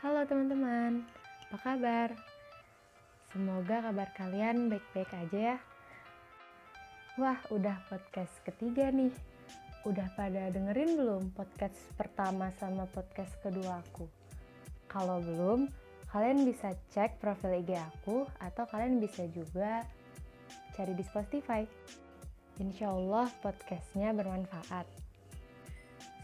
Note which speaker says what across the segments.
Speaker 1: Halo teman-teman, apa kabar? Semoga kabar kalian baik-baik aja ya. Wah, udah podcast ketiga nih. Udah pada dengerin belum podcast pertama sama podcast kedua aku? Kalau belum, kalian bisa cek profil IG aku atau kalian bisa juga cari di Spotify. Insya Allah podcastnya bermanfaat.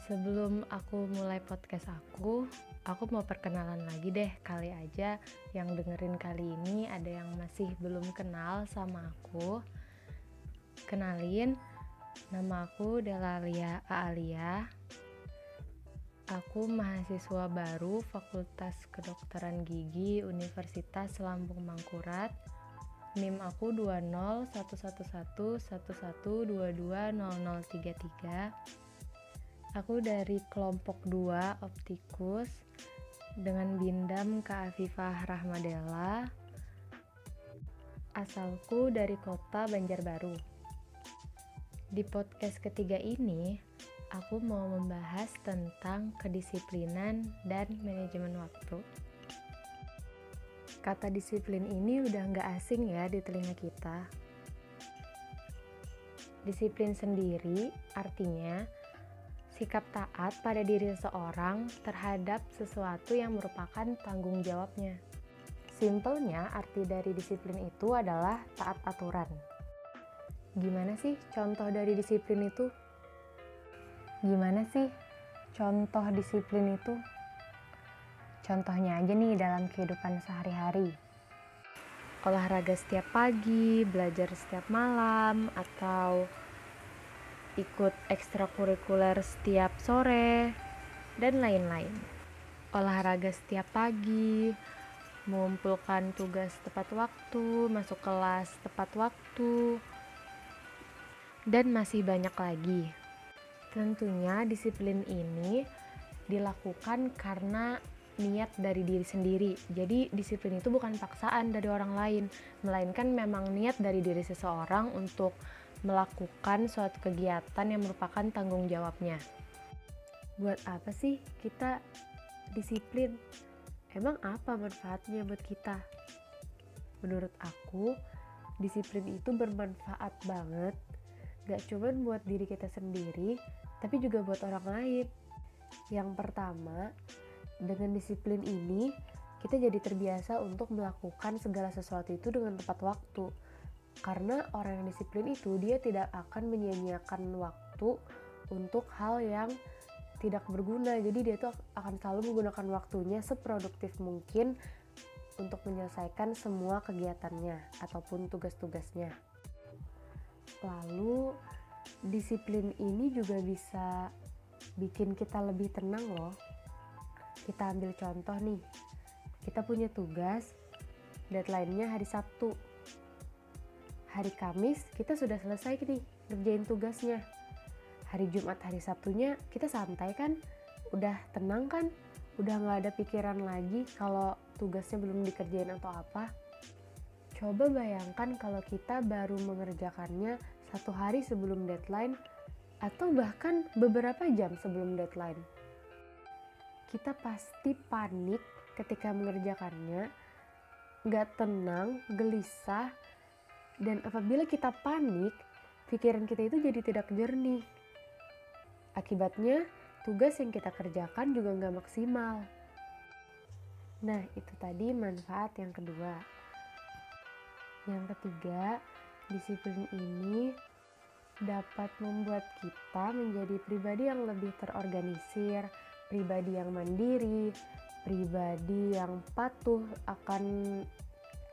Speaker 1: Sebelum aku mulai podcast aku, aku mau perkenalan lagi deh kali aja yang dengerin kali ini ada yang masih belum kenal sama aku. Kenalin nama aku Delalia Aalia. Aku mahasiswa baru Fakultas Kedokteran Gigi Universitas Lambung Mangkurat. NIM aku 2011111220033 Aku dari kelompok 2 Optikus dengan bindam Kak Afifah Rahmadella. Asalku dari kota Banjarbaru. Di podcast ketiga ini, aku mau membahas tentang kedisiplinan dan manajemen waktu. Kata disiplin ini udah nggak asing ya di telinga kita. Disiplin sendiri artinya sikap taat pada diri seseorang terhadap sesuatu yang merupakan tanggung jawabnya. Simpelnya, arti dari disiplin itu adalah taat aturan. Gimana sih contoh dari disiplin itu? Gimana sih contoh disiplin itu? Contohnya aja nih dalam kehidupan sehari-hari. Olahraga setiap pagi, belajar setiap malam, atau ikut ekstrakurikuler setiap sore, dan lain-lain. Olahraga setiap pagi, mengumpulkan tugas tepat waktu, masuk kelas tepat waktu, dan masih banyak lagi. Tentunya disiplin ini dilakukan karena niat dari diri sendiri. Jadi disiplin itu bukan paksaan dari orang lain, melainkan memang niat dari diri seseorang untuk melakukan suatu kegiatan yang merupakan tanggung jawabnya. Buat apa sih kita disiplin? Emang apa manfaatnya buat kita? Menurut aku, disiplin itu bermanfaat banget. Gak cuma buat diri kita sendiri, tapi juga buat orang lain. Yang pertama, dengan disiplin ini, kita jadi terbiasa untuk melakukan segala sesuatu itu dengan tepat waktu karena orang yang disiplin itu dia tidak akan menyia-nyiakan waktu untuk hal yang tidak berguna. Jadi dia tuh akan selalu menggunakan waktunya seproduktif mungkin untuk menyelesaikan semua kegiatannya ataupun tugas-tugasnya. Lalu disiplin ini juga bisa bikin kita lebih tenang loh. Kita ambil contoh nih. Kita punya tugas deadline-nya hari Sabtu hari Kamis kita sudah selesai nih ngerjain tugasnya. Hari Jumat hari Sabtunya kita santai kan? Udah tenang kan? Udah nggak ada pikiran lagi kalau tugasnya belum dikerjain atau apa? Coba bayangkan kalau kita baru mengerjakannya satu hari sebelum deadline atau bahkan beberapa jam sebelum deadline. Kita pasti panik ketika mengerjakannya nggak tenang gelisah dan apabila kita panik, pikiran kita itu jadi tidak jernih. Akibatnya, tugas yang kita kerjakan juga nggak maksimal. Nah, itu tadi manfaat yang kedua. Yang ketiga, disiplin ini dapat membuat kita menjadi pribadi yang lebih terorganisir, pribadi yang mandiri, pribadi yang patuh akan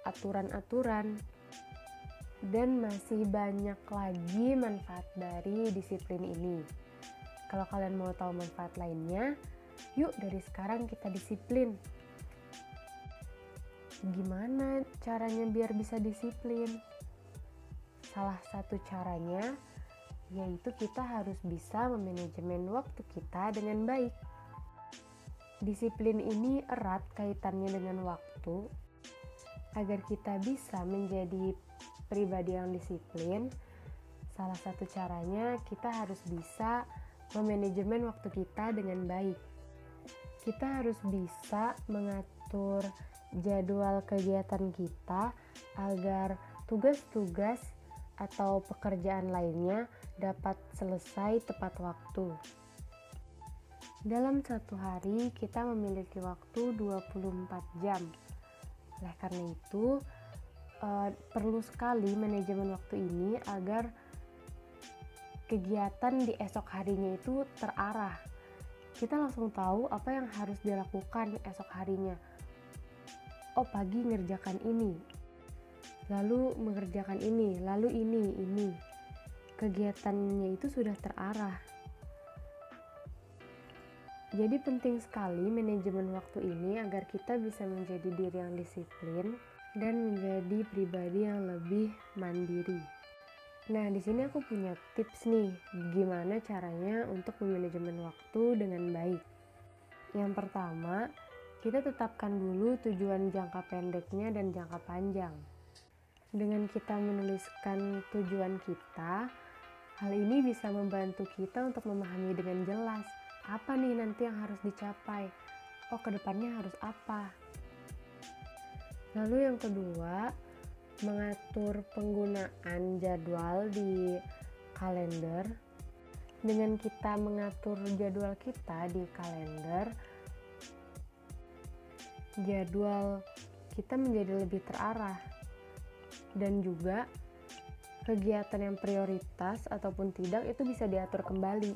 Speaker 1: aturan-aturan dan masih banyak lagi manfaat dari disiplin ini. Kalau kalian mau tahu manfaat lainnya, yuk dari sekarang kita disiplin. Gimana caranya biar bisa disiplin? Salah satu caranya yaitu kita harus bisa memanajemen waktu kita dengan baik. Disiplin ini erat kaitannya dengan waktu agar kita bisa menjadi pribadi yang disiplin, salah satu caranya kita harus bisa memanajemen waktu kita dengan baik. kita harus bisa mengatur jadwal kegiatan kita agar tugas-tugas atau pekerjaan lainnya dapat selesai tepat waktu. Dalam satu hari kita memiliki waktu 24 jam. Oleh karena itu, uh, perlu sekali manajemen waktu ini agar kegiatan di esok harinya itu terarah. Kita langsung tahu apa yang harus dilakukan esok harinya. Oh, pagi ngerjakan ini. Lalu mengerjakan ini, lalu ini, ini. Kegiatannya itu sudah terarah. Jadi penting sekali manajemen waktu ini agar kita bisa menjadi diri yang disiplin, dan menjadi pribadi yang lebih mandiri. Nah, di sini aku punya tips nih, gimana caranya untuk memanajemen waktu dengan baik. Yang pertama, kita tetapkan dulu tujuan jangka pendeknya dan jangka panjang. Dengan kita menuliskan tujuan kita, hal ini bisa membantu kita untuk memahami dengan jelas apa nih nanti yang harus dicapai. Oh, ke depannya harus apa? Lalu yang kedua, mengatur penggunaan jadwal di kalender. Dengan kita mengatur jadwal kita di kalender, jadwal kita menjadi lebih terarah dan juga kegiatan yang prioritas ataupun tidak itu bisa diatur kembali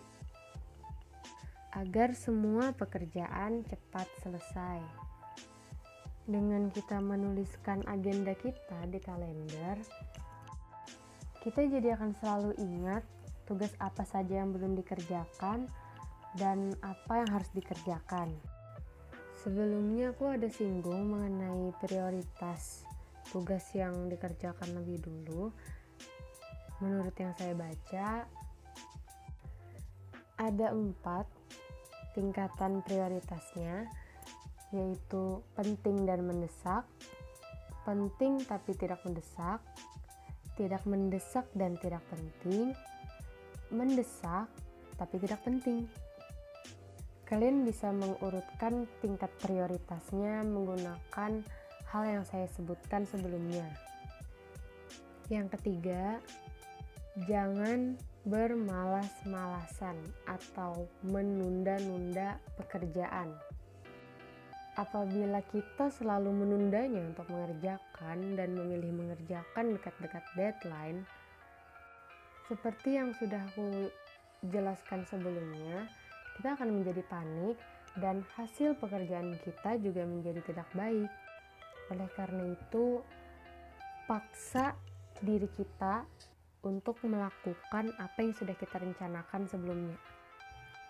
Speaker 1: agar semua pekerjaan cepat selesai dengan kita menuliskan agenda kita di kalender, kita jadi akan selalu ingat tugas apa saja yang belum dikerjakan dan apa yang harus dikerjakan. Sebelumnya aku ada singgung mengenai prioritas tugas yang dikerjakan lebih dulu. Menurut yang saya baca, ada empat tingkatan prioritasnya yaitu penting dan mendesak, penting tapi tidak mendesak, tidak mendesak dan tidak penting, mendesak tapi tidak penting. Kalian bisa mengurutkan tingkat prioritasnya menggunakan hal yang saya sebutkan sebelumnya. Yang ketiga, jangan bermalas-malasan atau menunda-nunda pekerjaan apabila kita selalu menundanya untuk mengerjakan dan memilih mengerjakan dekat-dekat deadline, seperti yang sudah aku jelaskan sebelumnya, kita akan menjadi panik dan hasil pekerjaan kita juga menjadi tidak baik. Oleh karena itu, paksa diri kita untuk melakukan apa yang sudah kita rencanakan sebelumnya.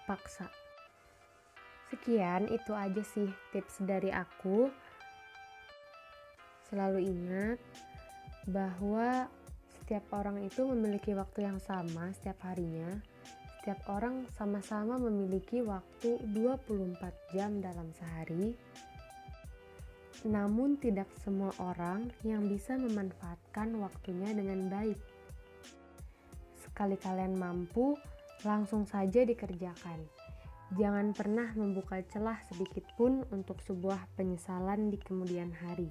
Speaker 1: Paksa. Sekian itu aja sih tips dari aku. Selalu ingat bahwa setiap orang itu memiliki waktu yang sama setiap harinya. Setiap orang sama-sama memiliki waktu 24 jam dalam sehari. Namun tidak semua orang yang bisa memanfaatkan waktunya dengan baik. Sekali kalian mampu, langsung saja dikerjakan Jangan pernah membuka celah sedikit pun untuk sebuah penyesalan di kemudian hari.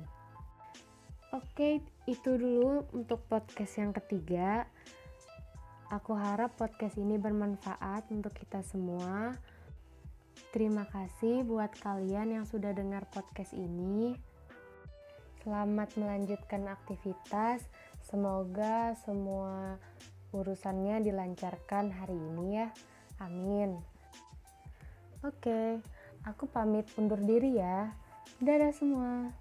Speaker 1: Oke, itu dulu untuk podcast yang ketiga. Aku harap podcast ini bermanfaat untuk kita semua. Terima kasih buat kalian yang sudah dengar podcast ini. Selamat melanjutkan aktivitas. Semoga semua urusannya dilancarkan hari ini ya. Amin. Oke, aku pamit undur diri ya. Dadah semua.